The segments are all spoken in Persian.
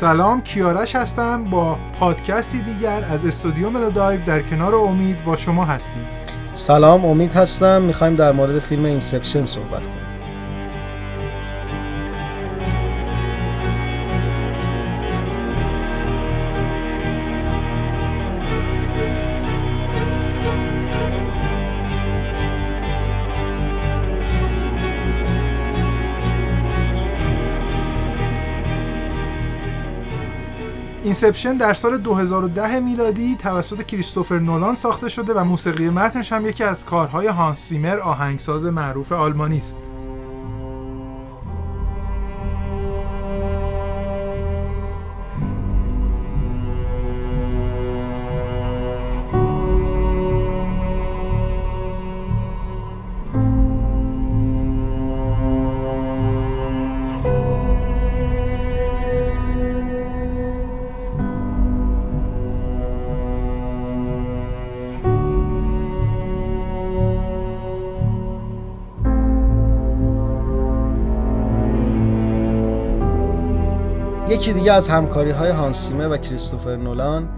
سلام کیارش هستم. با پادکستی دیگر از استودیو ملودایو در کنار امید با شما هستیم. سلام امید هستم. می‌خوایم در مورد فیلم اینسپشن صحبت کنیم. اینسپشن در سال 2010 میلادی توسط کریستوفر نولان ساخته شده و موسیقی متنش هم یکی از کارهای هانس سیمر آهنگساز معروف آلمانی است. یکی دیگه از همکاری های هانس زیمر و کریستوفر نولان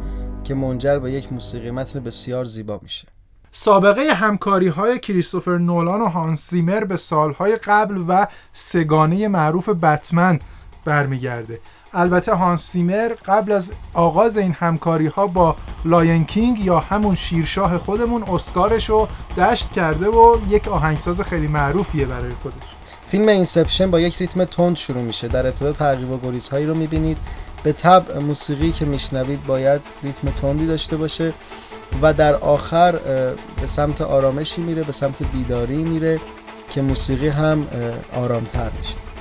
که منجر به یک موسیقی متن بسیار زیبا میشه. سابقه همکاری های کریستوفر نولان و هانس زیمر به سالهای قبل و سه‌گانه معروف بتمن برمیگرده. البته هانس زیمر قبل از آغاز این همکاری ها با Lion King یا همون شیرشاه خودمون اسکارش رو دشت کرده و یک آهنگساز خیلی معروفیه برای خودش. فیلم Inception با یک ریتم تند شروع میشه. در ابتدا تعقیب و گریزهایی رو می‌بینید. به طبع موسیقی که میشنوید باید ریتم تندی داشته باشه و در آخر به سمت آرامشی میره به سمت بیداری میره که موسیقی هم آرامتر میشه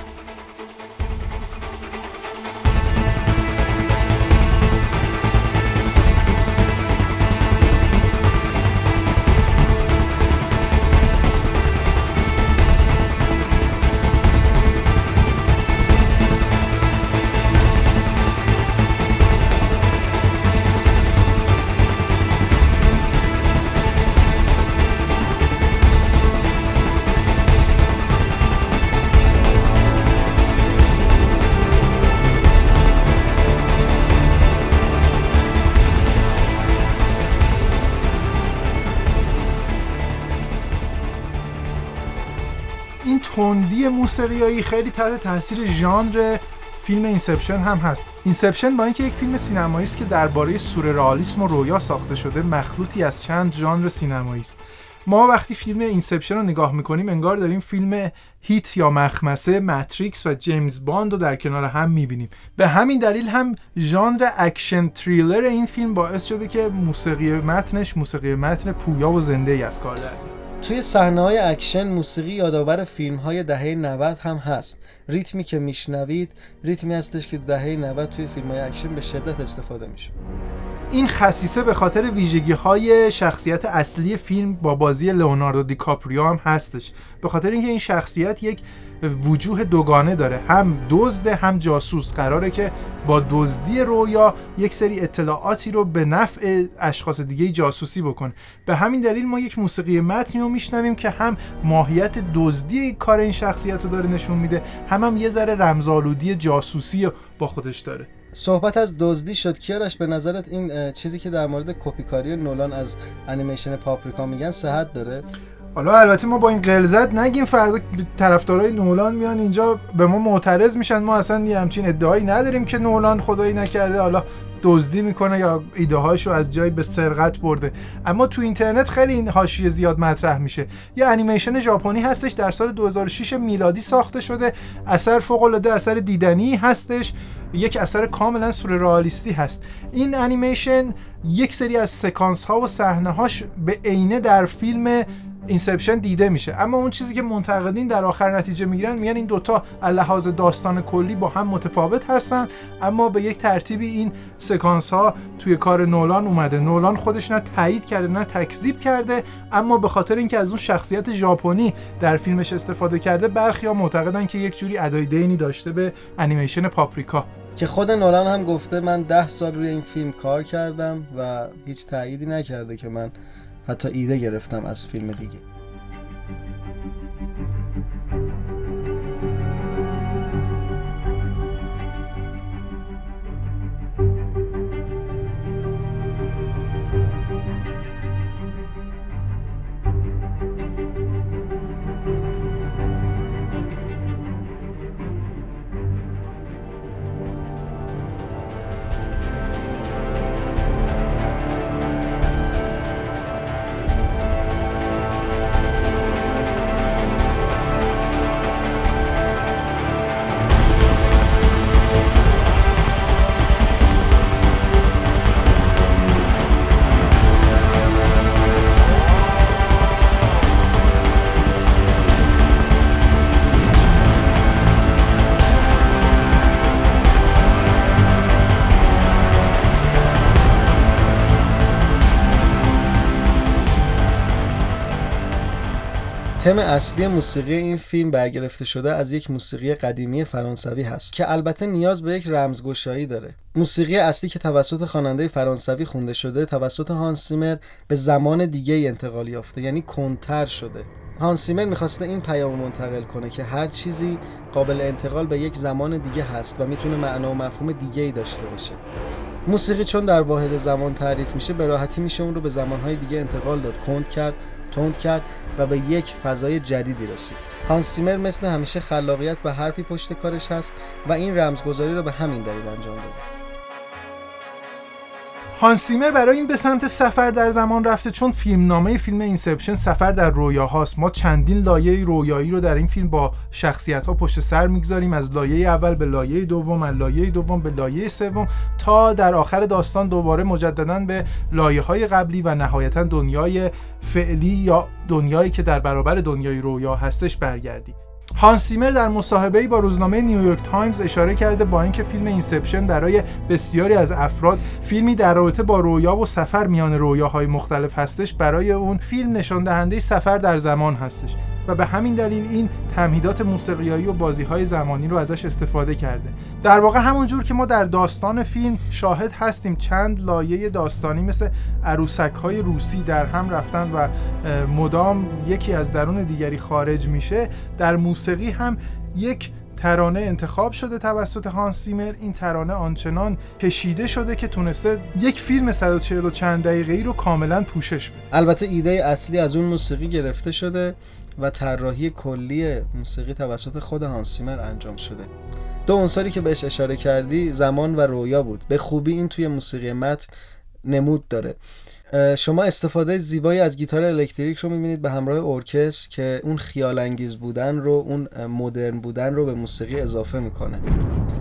این تندی موسیقیایی خیلی تحت تاثیر ژانر فیلم Inception هم هست. Inception با اینکه یک فیلم سینمایی است که درباره سورئالیسم و رویا ساخته شده مخلوطی از چند ژانر سینمایی است. ما وقتی فیلم Inception رو نگاه می‌کنیم انگار داریم فیلم Heat یا مخمسه ماتریکس و جیمز باند رو در کنار هم می‌بینیم. به همین دلیل هم ژانر اکشن تریلر این فیلم باعث شده که موسیقی متنش موسیقی متن پویا و زنده ای از کار توی صحنه های اکشن موسیقی یادآور فیلم های دهه 90 هم هست. ریتمی که میشنوید ریتمی هستش که دهه 90 توی فیلم های اکشن به شدت استفاده میشه. این خصیصه به خاطر ویژگی های شخصیت اصلی فیلم با بازی لئوناردو دیکاپریو هم هستش. به خاطر اینکه این شخصیت یک وجوه دوگانه داره. هم دزد هم جاسوس. قراره که با دزدی رویا یک سری اطلاعاتی رو به نفع اشخاص دیگه جاسوسی بکنه به همین دلیل ما یک موسیقی متنی رو میشنویم که هم ماهیت دزدی کار این شخصیت رو داره نشون میده هم هم یه ذره رمزآلودی جاسوسی رو با خودش داره. صحبت از دزدی شد. کیارش به نظرت این چیزی که در مورد کپیکاری نولان از انیمیشن پاپریکا میگن صحت داره؟ حالا البته ما با این قلزت نگیم فردا طرفدارای نولان میان اینجا به ما معترض میشن. ما اصلا یه همچین ادعایی نداریم که نولان خدایی نکرده. حالا دزدی می‌کنه یا ایده هاشو از جایی به سرقت برده. اما تو اینترنت خیلی این حاشیه زیاد مطرح میشه. یه انیمیشن ژاپنی هستش در سال 2006 میلادی ساخته شده. اثر فوق العاده اثر دیدنی هستش. یک اثر کاملا سورئالیستی هست. این انیمیشن یک سری از سکانس ها و صحنه هاش به عینه در فیلم Inception دیده میشه. اما اون چیزی که منتقدین در آخر نتیجه می‌گیرن میگن این دوتا لحاظ داستان کلی با هم متفاوت هستن اما به یک ترتیبی این سکانس ها توی کار نولان اومده. نولان خودش نه تایید کرده نه تکذیب کرده اما به خاطر اینکه از اون شخصیت ژاپنی در فیلمش استفاده کرده برخی ها معتقدن که یک جوری ادای دینی داشته به انیمیشن پاپریکا. که خود نولان هم گفته من ده سال روی این فیلم کار کردم و هیچ تأییدی نکرده که من حتی ایده گرفتم از فیلم دیگه. تم اصلی موسیقی این فیلم برگرفته شده از یک موسیقی قدیمی فرانسوی هست که البته نیاز به یک رمزگشایی داره. موسیقی اصلی که توسط خواننده فرانسوی خونده شده توسط هانسیمر به زمان دیگه انتقال یافته یعنی کنتر شده. هانسیمر می‌خواسته این پیام منتقل کنه که هر چیزی قابل انتقال به یک زمان دیگه هست و می‌تونه معنا و مفهوم دیگه ای داشته باشه. موسیقی چون در واحد زمان تعریف میشه به راحتی میشه اون رو به زمانهای دیگه انتقال داد کند کرد تند کرد و به یک فضای جدیدی رسید. هانس زیمر مثل همیشه خلاقیت و حرفی پشت کارش هست و این رمزگذاری رو به همین دلیل انجام داده. هانس زیمر برای این به سمت سفر در زمان رفته چون فیلمنامه فیلم Inception سفر در رویاهاست ما چندین لایه رویایی رو در این فیلم با شخصیت ها پشت سر می‌گذاریم. از لایه اول به لایه دوم از لایه دوم به لایه سوم تا در آخر داستان دوباره مجددا به لایه های قبلی و نهایتا دنیای فعلی یا دنیایی که در برابر دنیای رویا هستش برگردیم. هانس زیمر در مصاحبه‌ای با روزنامه نیویورک تایمز اشاره کرده با اینکه فیلم Inception برای بسیاری از افراد فیلمی در رابطه با رویا و سفر میان رویاهای مختلف هستش برای اون فیلم نشان دهنده سفر در زمان هستش. و به همین دلیل این تمهیدات موسیقیایی و بازی های زمانی رو ازش استفاده کرده. در واقع همون جور که ما در داستان فیلم شاهد هستیم چند لایه داستانی مثل عروسک های روسی در هم رفتن و مدام یکی از درون دیگری خارج میشه در موسیقی هم یک ترانه انتخاب شده توسط هانس سیمر این ترانه آنچنان کشیده شده که تونسته یک فیلم 140 و چند دقیقه ای رو کاملا پوشش بده. البته ایده اصلی از اون موسیقی گرفته شده. و طراحی کلی موسیقی توسط خود هانسیمر انجام شده. دو عنصری که بهش اشاره کردی زمان و رویا بود. به خوبی این توی موسیقی متن نمود داره. شما استفاده زیبایی از گیتار الکتریک رو می‌بینید به همراه ارکستر که اون خیال انگیز بودن رو اون مدرن بودن رو به موسیقی اضافه می‌کنه.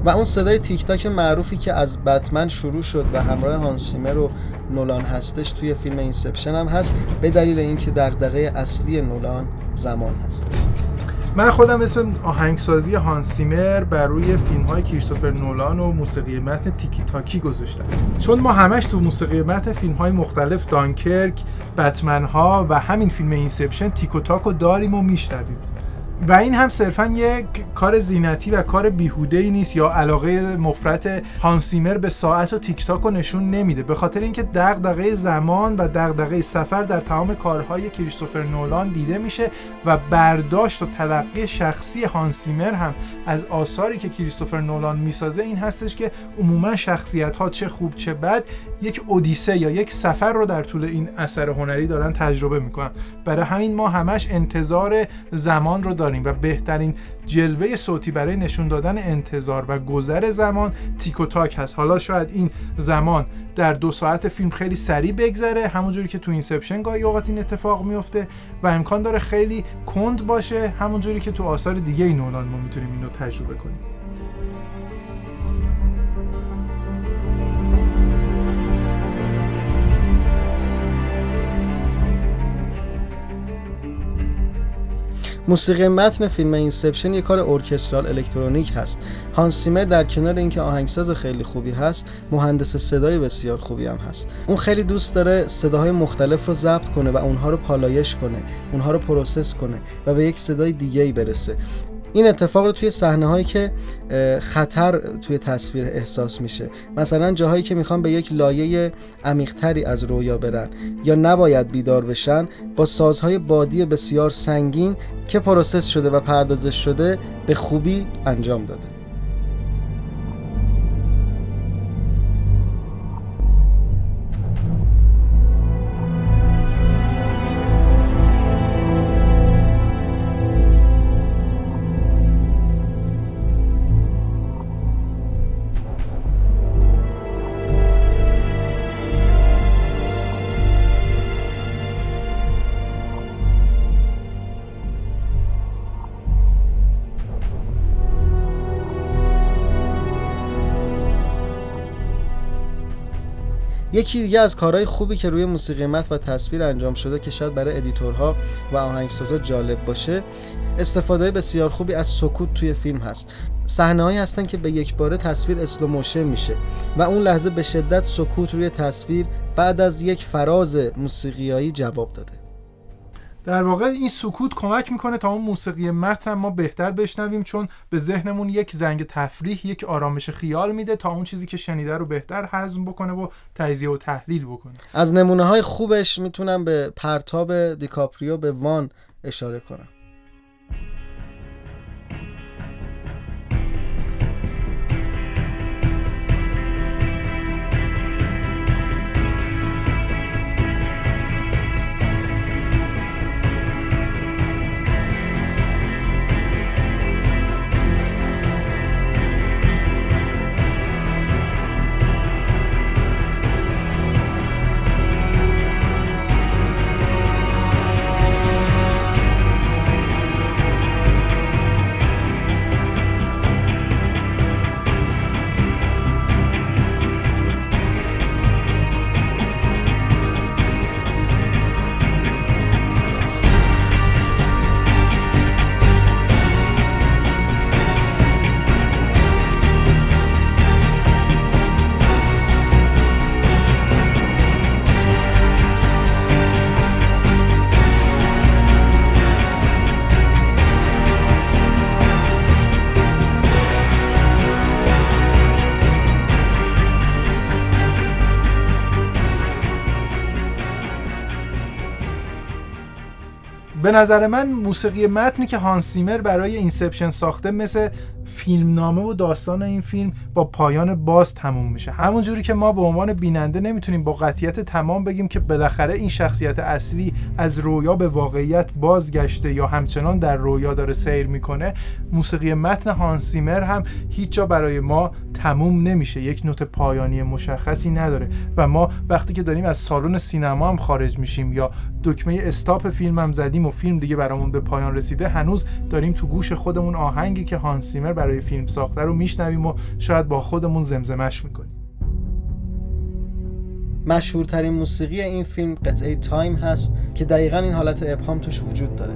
و اون صدای تیک تاک معروفی که از بتمن شروع شد و همراه هانس زیمر و نولان هستش توی فیلم Inception هم هست به دلیل اینکه دغدغه اصلی نولان زمان هست من خودم اسم آهنگسازی هانس زیمر بر روی فیلم های کریستوفر نولان و موسیقی متن تیکی تاکی گذاشتم. چون ما همش تو موسیقی متن فیلم های مختلف دانکرک بتمن ها و همین فیلم Inception تیکو تاکو داریم و میشنویم. و این هم صرفا یک کار زینتی و کار بیهوده ای نیست یا علاقه مفرط هانس زیمر به ساعت و تیک تاک رو نشون نمیده. به خاطر اینکه دغدغه زمان و دغدغه سفر در تمام کارهای کریستوفر نولان دیده میشه و برداشت و تلقی شخصی هانس زیمر هم از آثاری که کریستوفر نولان می‌سازه این هستش که عموما شخصیت ها چه خوب چه بد یک اودیسه یا یک سفر رو در طول این اثر هنری دارن تجربه می‌کنن. برای همین ما همش انتظار زمان رو داریم. و بهترین جلوه صوتی برای نشون دادن انتظار و گذر زمان تیک و تاک هست. حالا شاید این زمان در دو ساعت فیلم خیلی سریع بگذره همونجوری که تو Inception گاهی اوقات این اتفاق میفته و امکان داره خیلی کند باشه همونجوری که تو آثار دیگه ای نولان ما می‌تونیم اینو تجربه کنیم. موسیقی متن فیلم Inception یک کار orchestral الکترونیک هست. هانس زیمر در کنار اینکه آهنگساز خیلی خوبی هست مهندس صدای بسیار خوبی هم هست. اون خیلی دوست داره صداهای مختلف رو ضبط کنه و اونها رو پالایش کنه اونها رو process کنه و به یک صدای دیگه ای برسه. این اتفاق رو توی صحنه هایی که خطر توی تصویر احساس میشه. مثلا جاهایی که می‌خوان به یک لایه عمیقتری از رویا برن یا نباید بیدار بشن با سازهای بادی بسیار سنگین که process شده و پردازش شده به خوبی انجام داده. یکی دیگه از کارهای خوبی که روی موسیقی متن و تصویر انجام شده که شاید برای editor ها و آهنگسازا جالب باشه استفاده بسیار خوبی از سکوت توی فیلم هست. صحنه هایی هستن که به یک باره تصویر slow motion میشه و اون لحظه به شدت سکوت روی تصویر بعد از یک فراز موسیقیایی جواب داده. در واقع این سکوت کمک می‌کنه تا اون موسیقی متن ما بهتر بشنویم چون به ذهنمون یک زنگ تفریح یک آرامش خیال میده تا اون چیزی که شنیده رو بهتر هضم بکنه و تجزیه و تحلیل بکنه. از نمونه های خوبش می‌تونم به پرتاب دیکاپریو به وان اشاره کنم. به نظر من موسیقی متنی که هانس زیمر برای Inception ساخته مثل فیلمنامه و داستان این فیلم با پایان باز تموم میشه. همون جوری که ما به عنوان بیننده نمی‌تونیم با قطعیت تمام بگیم که بالاخره این شخصیت اصلی از رویا به واقعیت بازگشته یا همچنان در رویا داره سیر می‌کنه موسیقی متن هانس زیمر هم هیچ جا برای ما تموم نمیشه. یک نت پایانی مشخصی نداره و ما وقتی که داریم از سالن سینما هم خارج میشیم یا دکمه stop فیلم هم زدیم و فیلم دیگه برامون به پایان رسیده هنوز داریم تو گوش خودمون آهنگی که هانس زیمر برای فیلم ساخته رو میشنویم و شاید با خودمون زمزمش می‌کنیم. مشهورترین موسیقی این فیلم قطعه Time هست که دقیقا این حالت ابهام توش وجود داره.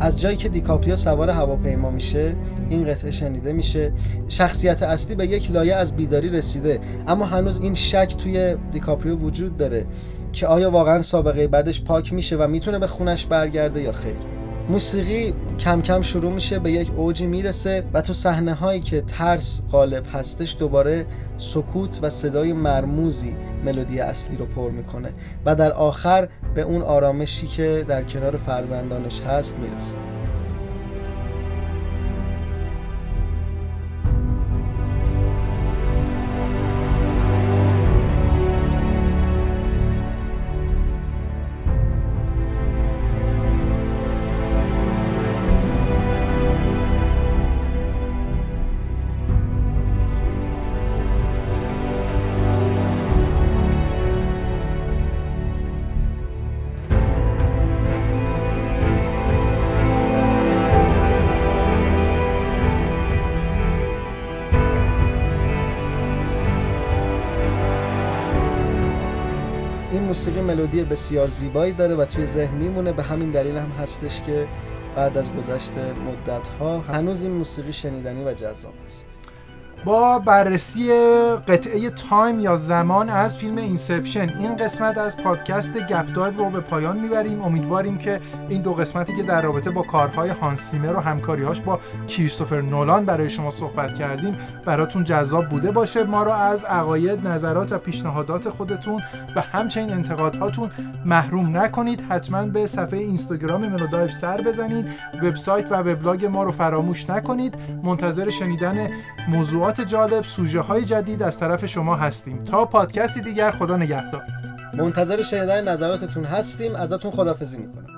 از جایی که دیکاپریو سوار هواپیما میشه این قطعه شنیده میشه. شخصیت اصلی به یک لایه از بیداری رسیده اما هنوز این شک توی دیکاپریو وجود داره. که آیا واقعا سابقه بعدش پاک میشه و می‌تونه به خونش برگرده یا خیر. موسیقی کم کم شروع میشه به یک اوجی می‌رسه و تو صحنه هایی که ترس غالب هستش دوباره سکوت و صدای مرموزی ملودی اصلی رو پر می‌کنه و در آخر به اون آرامشی که در کنار فرزندانش هست می‌رسه. موسیقی ملودی بسیار زیبایی داره و توی ذهن میمونه. به همین دلیل هم هستش که بعد از گذشت مدت ها هنوز این موسیقی شنیدنی و جذاب است. با بررسی قطعه Time یا زمان از فیلم Inception. این قسمت از پادکست گپ دایو رو به پایان می‌بریم. امیدواریم که این دو قسمتی که در رابطه با کارهای هانس زیمر و همکاریهاش با کریستوفر نولان برای شما صحبت کردیم براتون جذاب بوده باشه. ما رو از عقاید نظرات و پیشنهادات خودتون و همچنین انتقادهاتون محروم نکنید. حتما به صفحه اینستاگرام ملودایو سر بزنید. وبسایت و وبلاگ ما رو فراموش نکنید. منتظر شنیدن موضوعات جالب سوژه های جدید از طرف شما هستیم. تا پادکستی دیگر خدا نگهدار. منتظر شنیدن نظراتتون هستیم. ازتون خدافزی می‌کنم.